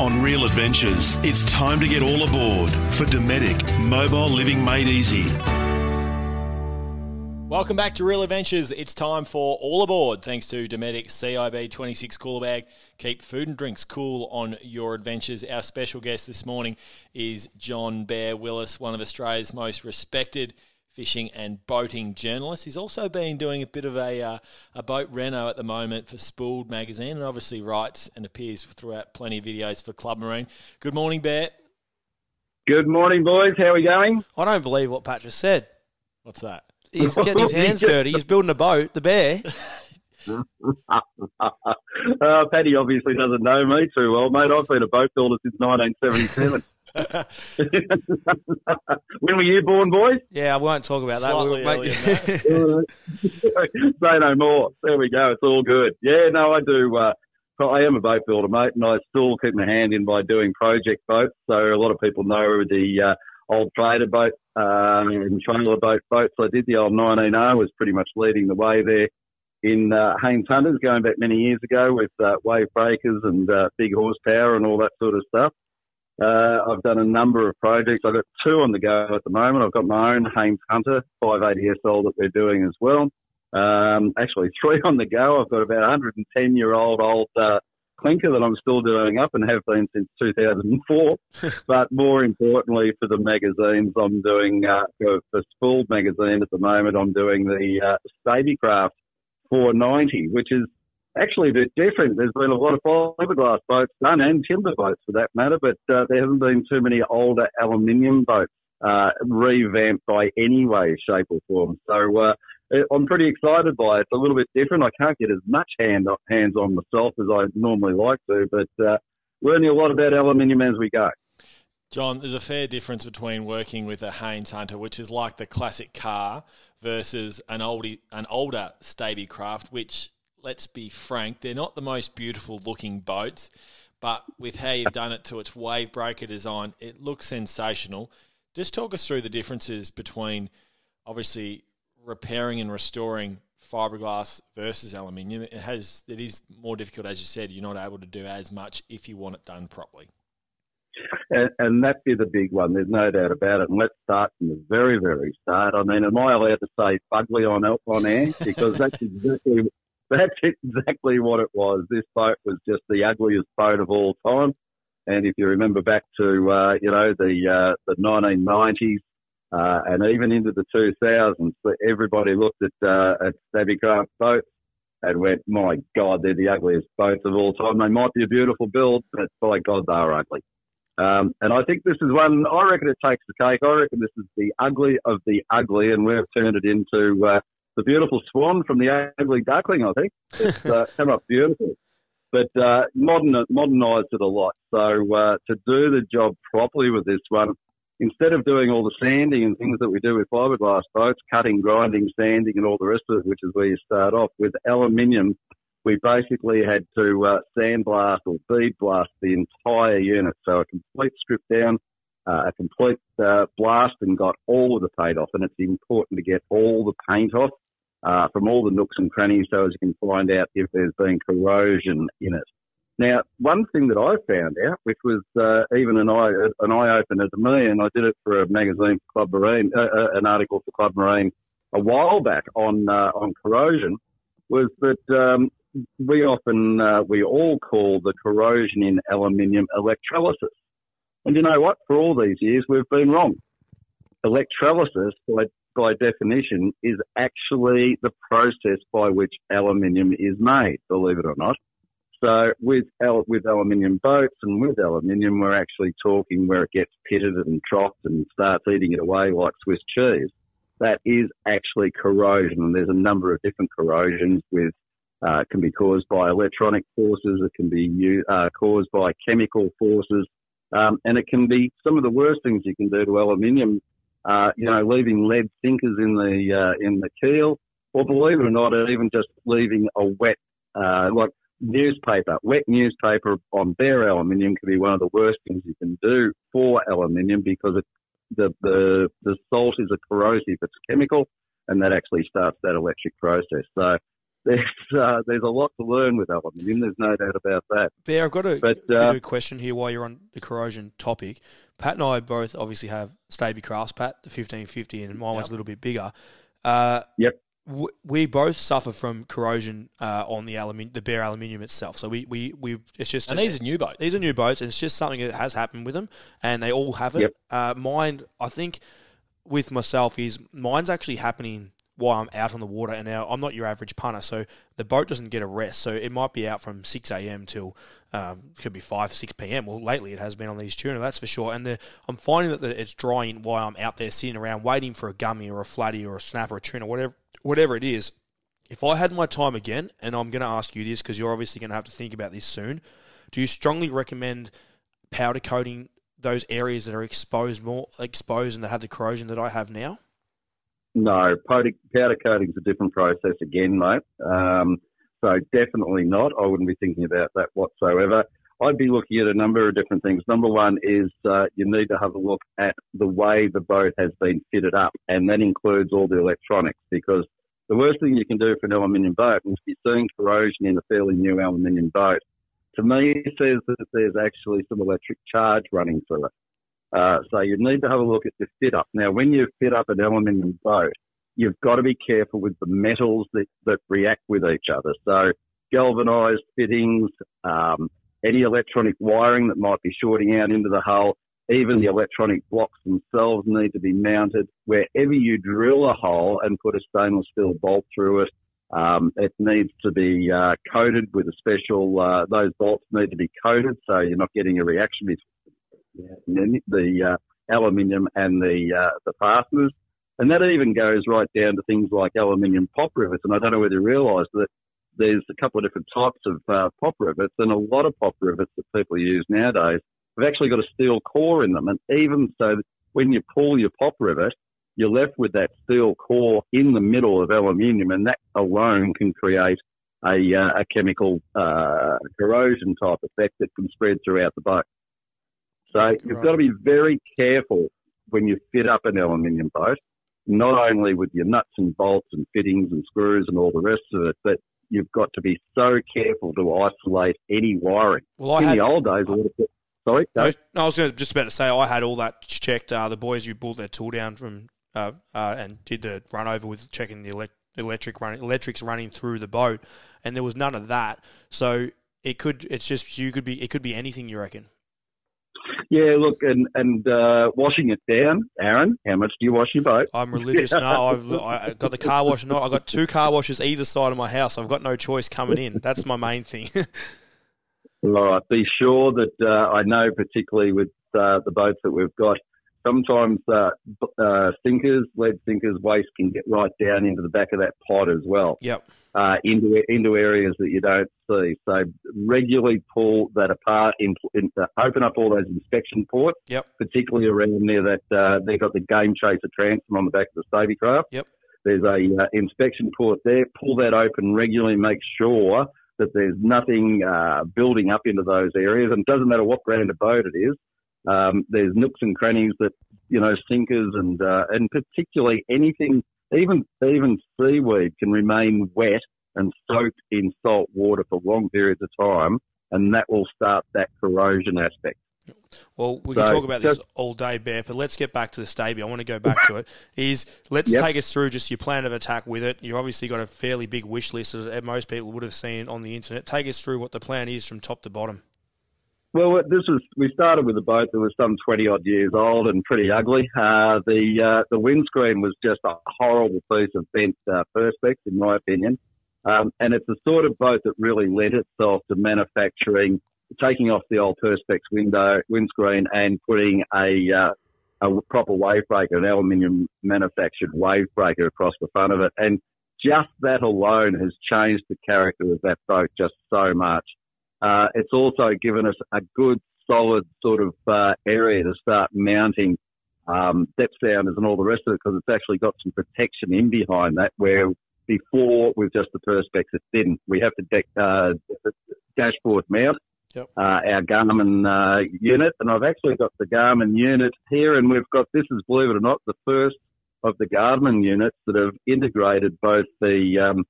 On Real Adventures, it's time to get all aboard for Dometic Mobile Living Made Easy. Welcome back to Real Adventures. It's time for All Aboard, thanks to Dometic CIB 26 Cooler Bag. Keep food and drinks cool on your adventures. Our special guest this morning is John Bear Willis, one of Australia's most respected fishing and boating journalist. He's also been doing a bit of a, uh, a boat reno at the moment for Spooled magazine and obviously writes and appears throughout plenty of videos for Club Marine. Good morning, Bear. Good morning, boys. How are we going? I don't believe what Pat just said. What's that? He's getting his hands dirty. He's building a boat. The bear. uh, Paddy obviously doesn't know me too well, mate. I've been a boat builder since 1977. when were you born, boys? Yeah, I won't talk about that. Slightly We'll make- Say no more. There we go. It's all good. Yeah, no, I do. Uh, I am a boat builder, mate, and I still keep my hand in by doing project boats. So a lot of people know the uh, old trader boat um, and trailer boat boats. I did the old 19R was pretty much leading the way there in uh, Haines Hunters going back many years ago with uh, wave breakers and uh, big horsepower and all that sort of stuff. Uh, I've done a number of projects. I've got two on the go at the moment. I've got my own Haines Hunter 580 SL that we're doing as well. Um, actually, three on the go. I've got about 110 year old old uh, clinker that I'm still doing up and have been since 2004. but more importantly, for the magazines, I'm doing uh, for, for Spooled magazine at the moment. I'm doing the uh, Stabicraft 490, which is actually a bit different. There's been a lot of fiberglass boats done and timber boats for that matter, but uh, there haven't been too many older aluminium boats uh, revamped by any way, shape, or form. So uh, I'm pretty excited by it. It's a little bit different. I can't get as much hand hands on myself as I normally like to, but uh, learning a lot about aluminium as we go. John, there's a fair difference between working with a Haines Hunter, which is like the classic car, versus an oldie, an older Stabicraft, which, let's be frank, they're not the most beautiful looking boats, but with how you've done it to its wave breaker design, it looks sensational. Just talk us through the differences between, obviously, repairing and restoring fiberglass versus aluminium. It has, it is more difficult, as you said. You're not able to do as much if you want it done properly. And, and that'd be the big one. There's no doubt about it. And let's start from the very, very start. I mean, am I allowed to say fugly on on air? Because that's exactly that's exactly what it was. This boat was just the ugliest boat of all time. And if you remember back to uh, you know the uh, the 1990s uh, and even into the 2000s, everybody looked at uh, at Stabicraft boats and went, "My God, they're the ugliest boats of all time. They might be a beautiful build, but by God, they are ugly." Um, and I think this is one, I reckon it takes the cake. I reckon this is the ugly of the ugly, and we've turned it into uh, the beautiful swan from the ugly duckling, I think. It's uh, come up beautiful. But uh, modern, modernised it a lot. So uh, to do the job properly with this one, instead of doing all the sanding and things that we do with fiberglass boats, cutting, grinding, sanding, and all the rest of it, which is where you start off, with aluminium, we basically had to uh, sandblast or bead blast the entire unit. So a complete strip down, uh, a complete uh, blast, and got all of the paint off. And it's important to get all the paint off uh, from all the nooks and crannies, so as you can find out if there's been corrosion in it. Now, one thing that I found out, which was uh, even an eye an eye opener to me, and I did it for a magazine Club Marine, uh, uh, an article for Club Marine a while back on on corrosion, was that um, we often, we all call the corrosion in aluminium electrolysis. And you know what? For all these years, we've been wrong. Electrolysis, by, by definition, is actually the process by which aluminium is made, believe it or not. So with with aluminium boats and with aluminium, we're actually talking where it gets pitted and troughed and starts eating it away like Swiss cheese. That is actually corrosion, and there's a number of different corrosions with uh, can be caused by electronic forces. It can be uh, caused by chemical forces. Um, and it can be some of the worst things you can do to aluminium, uh, you know, leaving lead sinkers in the, uh, in the keel, or believe it or not, even just leaving a wet, uh, like newspaper, wet newspaper on bare aluminium can be one of the worst things you can do for aluminium because it, the, the, the salt is a corrosive, it's chemical, and that actually starts that electric process. So there's uh, there's a lot to learn with aluminium. There's no doubt about that. Bear, I've got a, But, uh, a question here while you're on the corrosion topic. Pat and I both obviously have Stabicrafts, Pat, the 1550, and mine was a little bit bigger. Uh, Yep. w- We both suffer from corrosion uh, on the aluminium, the bare aluminium itself. So we, we, we it's just And these are new boats. these are new boats, and it's just something that has happened with them, and they all have it. Yep. Uh, mine, I think, with myself is mine's actually happening while I'm out on the water, and now I'm not your average punter, so the boat doesn't get a rest. So it might be out from six a.m. till um, could be five, six p.m. Well, lately it has been on these tuna, that's for sure. And the, I'm finding that the, it's drying while I'm out there sitting around waiting for a gummy or a flatty or a snapper or a tuna, whatever, whatever it is. If I had my time again, and I'm going to ask you this because you're obviously going to have to think about this soon, do you strongly recommend powder coating those areas that are exposed more exposed and that have the corrosion that I have now? No, powder, powder coating's a different process again, mate. Um, so definitely not. I wouldn't be thinking about that whatsoever. I'd be looking at a number of different things. Number one is uh, you need to have a look at the way the boat has been fitted up, and that includes all the electronics because the worst thing you can do for an aluminium boat is be seeing corrosion in a fairly new aluminium boat. To me, it says that there's actually some electric charge running through it. Uh, so you need to have a look at the fit up. Now, when you fit up an aluminium boat, you've got to be careful with the metals that, that react with each other. So galvanized fittings, um, any electronic wiring that might be shorting out into the hull, even the electronic blocks themselves need to be mounted. Wherever you drill a hole and put a stainless steel bolt through it, um, it needs to be uh, coated with a special. Uh, those bolts need to be coated so you're not getting a reaction between the uh, aluminium and the uh, the fasteners. And that even goes right down to things like aluminium pop rivets. And I don't know whether you realise that there's a couple of different types of uh, pop rivets, and a lot of pop rivets that people use nowadays have actually got a steel core in them. And even so, when you pull your pop rivet, you're left with that steel core in the middle of aluminium, and that alone can create a, uh, a chemical uh, corrosion type effect that can spread throughout the boat. So you've got to be very careful when you fit up an aluminium boat, not only with your nuts and bolts and fittings and screws and all the rest of it, but you've got to be so careful to isolate any wiring. Well, I In had. the old days, I would have put, sorry, No, no, no, I was gonna, just about to say I had all that checked. Uh, the boys who brought their tool down from uh, uh, and did the run over with checking the elect- electric running electrics running through the boat, and there was none of that. So it could it's just you could be it could be anything you reckon. Yeah, look, and and uh, washing it down, Aaron, how much do you wash your boat? I'm religious. No, I've I I got the car wash. No, I've got two car washes either side of my house. I've got no choice coming in. That's my main thing. All right, be sure that uh, I know, particularly with uh, the boats that we've got, sometimes uh, uh, sinkers, lead sinkers, waste can get right down into the back of that pot as well. yep. uh, into into areas that you don't see. So regularly pull that apart, in, in, uh, open up all those inspection ports, Yep. particularly around there that uh, they've got the Game Chaser transom on the back of the Stabicraft. Yep. There's a uh, inspection port there. Pull that open regularly. Make sure that there's nothing uh, building up into those areas. And it doesn't matter what brand of boat it is. Um, there's nooks and crannies that you know sinkers and uh, and particularly anything even even seaweed can remain wet and soaked in salt water for long periods of time, and that will start that corrosion aspect. Well, we can So, talk about this all day, Bear, but let's get back to the Stabi. I want to go back to it. Is let's Yep. take us through just your plan of attack with it. You've obviously got a fairly big wish list that most people would have seen on the internet. Take us through what the plan is from top to bottom. Well, this was we started with a boat that was some twenty odd years old and pretty ugly. Uh, the uh, the windscreen was just a horrible piece of bent uh, perspex, in my opinion. Um, and it's the sort of boat that really lent itself to manufacturing, taking off the old perspex window windscreen and putting a uh, a proper wave breaker, an aluminium manufactured wave breaker across the front of it, and just that alone has changed the character of that boat just so much. Uh, it's also given us a good, solid sort of uh, area to start mounting um, depth sounders and all the rest of it because it's actually got some protection in behind that where before with just the perspex it didn't. We have to deck, uh, dashboard mount Yep. uh, our Garmin uh, unit, and I've actually got the Garmin unit here, and we've got this is believe it or not the first of the Garmin units that have integrated both the um,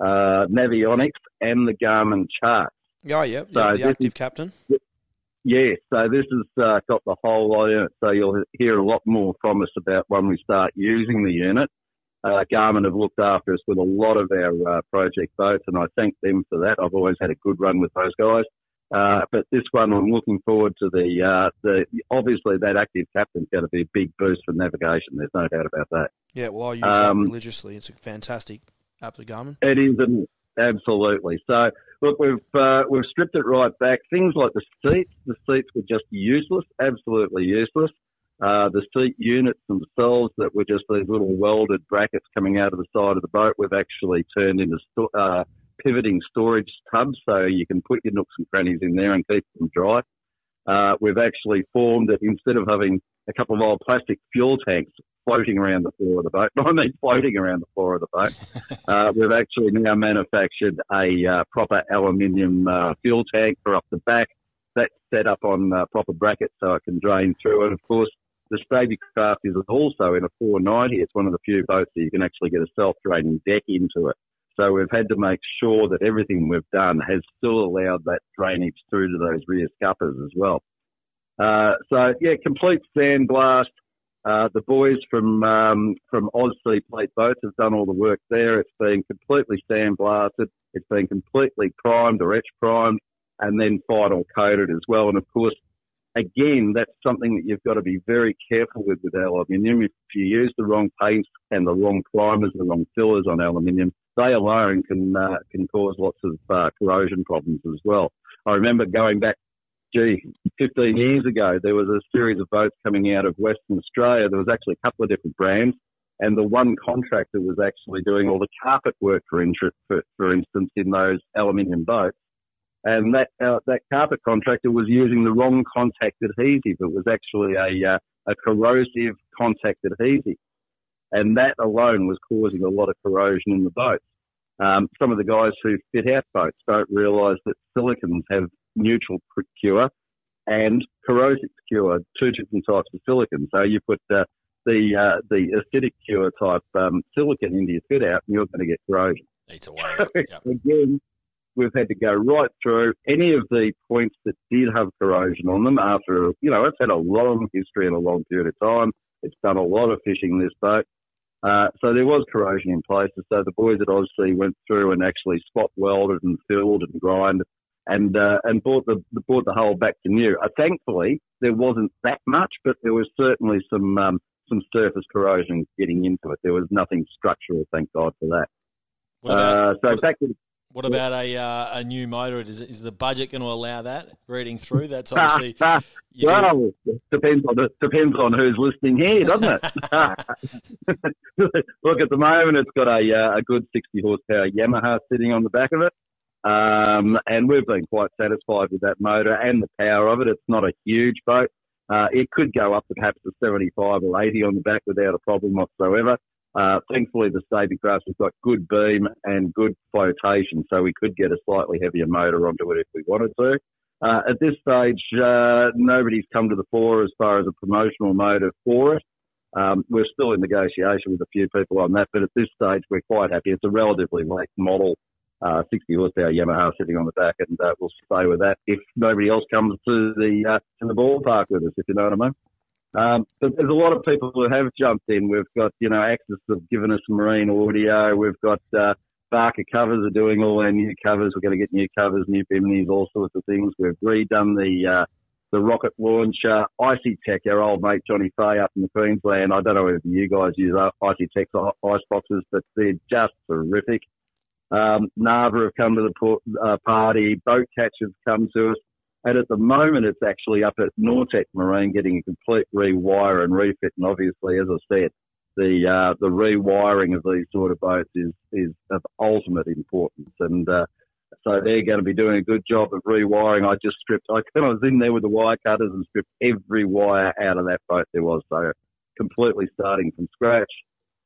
uh, Navionics, and the Garmin chart. Oh, yeah, So yeah the active is- captain. Yeah, so this has uh, got the whole lot in it. So you'll hear a lot more from us about when we start using the unit. Uh, Garmin have looked after us with a lot of our uh, project boats, and I thank them for that. I've always had a good run with those guys. Uh, but this one, I'm looking forward to the uh, the. Obviously, that active captain's going to be a big boost for navigation. There's no doubt about that. Yeah, well, I use Um, that religiously. It's a fantastic app, the Garmin. It is an, absolutely. So look, we've uh, we've stripped it right back. Things like the seats, the seats were just useless, absolutely useless. Uh, the seat units themselves that were just these little welded brackets coming out of the side of the boat, we've actually turned into sto- uh, pivoting storage tubs, so you can put your nooks and crannies in there and keep them dry. Uh, we've actually formed it instead of having a couple of old plastic fuel tanks floating around the floor of the boat. I mean, floating around the floor of the boat. uh, we've actually now manufactured a uh, proper aluminium uh, fuel tank for up the back. That's set up on uh, proper brackets so it can drain through. And of course, the Stavy craft is also in a 490. It's one of the few boats that you can actually get a self-draining deck into it. So we've had to make sure that everything we've done has still allowed that drainage through to those rear scuppers as well. Uh, so yeah, complete sandblast. Uh, the boys from um, from Aussie Plate Boats have done all the work there. It's been completely sandblasted. It's been completely primed or etch primed, and then final coated as well. And of course, again, that's something that you've got to be very careful with with aluminium. If you use the wrong paints and the wrong primers, and the wrong fillers on aluminium, they alone can uh, can cause lots of uh, corrosion problems as well. I remember going back, gee, 15 years ago, there was a series of boats coming out of Western Australia. There was actually a couple of different brands, and the one contractor was actually doing all the carpet work, for, for, for instance, in those aluminium boats. And that uh, that carpet contractor was using the wrong contact adhesive. It was actually a uh, a corrosive contact adhesive, and that alone was causing a lot of corrosion in the boats. Um, some of the guys who fit out boats don't realise that silicons have neutral cure and corrosive cure, two different types of silicon. So you put uh, the uh, the acidic cure type um, silicon into your fit out, and you're going to get corrosion. Eats away. Yep. Again, we've had to go right through any of the points that did have corrosion on them after, you know, it's had a long history and a long period of time. It's done a lot of fishing this boat. Uh, so there was corrosion in places. So the boys at Aussie went through and actually spot welded and filled and grinded and, uh, and brought the, brought the hull back to new. Uh, thankfully, there wasn't that much, but there was certainly some, um, some surface corrosion getting into it. There was nothing structural, thank God for that. What about, Uh, so what- back to the what about a uh, a new motor? Is, is the budget going to allow that? Reading through, that's obviously do- depends on it depends on who's listening here, doesn't it? Look, at the moment, it's got a uh, a good 60 horsepower Yamaha sitting on the back of it, um, and we've been quite satisfied with that motor and the power of it. It's not a huge boat. Uh, it could go up to perhaps a 75 or 80 on the back without a problem whatsoever. Uh, thankfully, the Stabicrafts has got good beam and good flotation, so we could get a slightly heavier motor onto it if we wanted to. Uh, at this stage, uh, nobody's come to the fore as far as a promotional motor for it. Um, we're still in negotiation with a few people on that, but at this stage, we're quite happy. It's a relatively late model, uh, 60 horsepower Yamaha sitting on the back, and uh, we'll stay with that if nobody else comes to the uh, to the ballpark with us, if you know what I mean. Um, but there's a lot of people who have jumped in. We've got, you know, Axis have given us marine audio. We've got uh, Barker covers are doing all our new covers. We're going to get new covers, new biminies, all sorts of things. We've redone the uh, the rocket launcher. Icey-Tek, our old mate Johnny Fay up in the Queensland. I don't know if you guys use Icey-Tek's ice boxes, but they're just terrific. Um, Nava have come to the uh, party. Boat Catch have come to us. And at the moment, it's actually up at Nortec Marine getting a complete rewire and refit. And obviously, as I said, the uh, the rewiring of these sort of boats is is of ultimate importance. And uh, so they're going to be doing a good job of rewiring. I just stripped. I, I was in there with the wire cutters and stripped every wire out of that boat there was. So completely starting from scratch.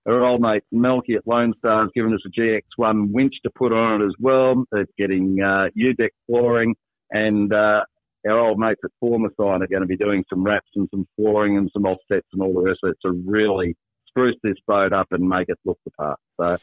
Our old mate Melky at Lone Star has given us a GX1 winch to put on it as well. It's getting uh, U-Dek flooring and uh, our old mates at Formasign are going to be doing some wraps and some flooring and some offsets and all the rest of it to really spruce this boat up and make it look the part. So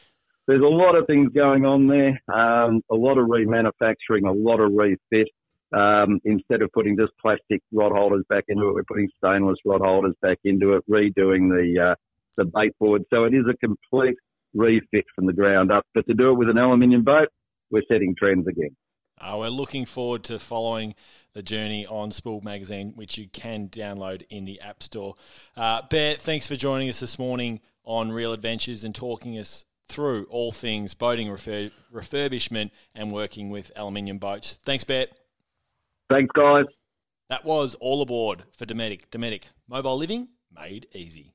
there's a lot of things going on there. Um, a lot of remanufacturing, a lot of refit. Um, instead of putting just plastic rod holders back into it, we're putting stainless rod holders back into it, redoing the uh, the bait board. So it is a complete refit from the ground up. But to do it with an aluminium boat, we're setting trends again. Uh, we're looking forward to following the journey on Spool Magazine, which you can download in the App Store. Uh, Bear, thanks for joining us this morning on Real Adventures and talking us through all things boating refur- refurbishment and working with aluminium boats. Thanks, Bear. Thanks, guys. That was all aboard for Dometic. Dometic, mobile living made easy.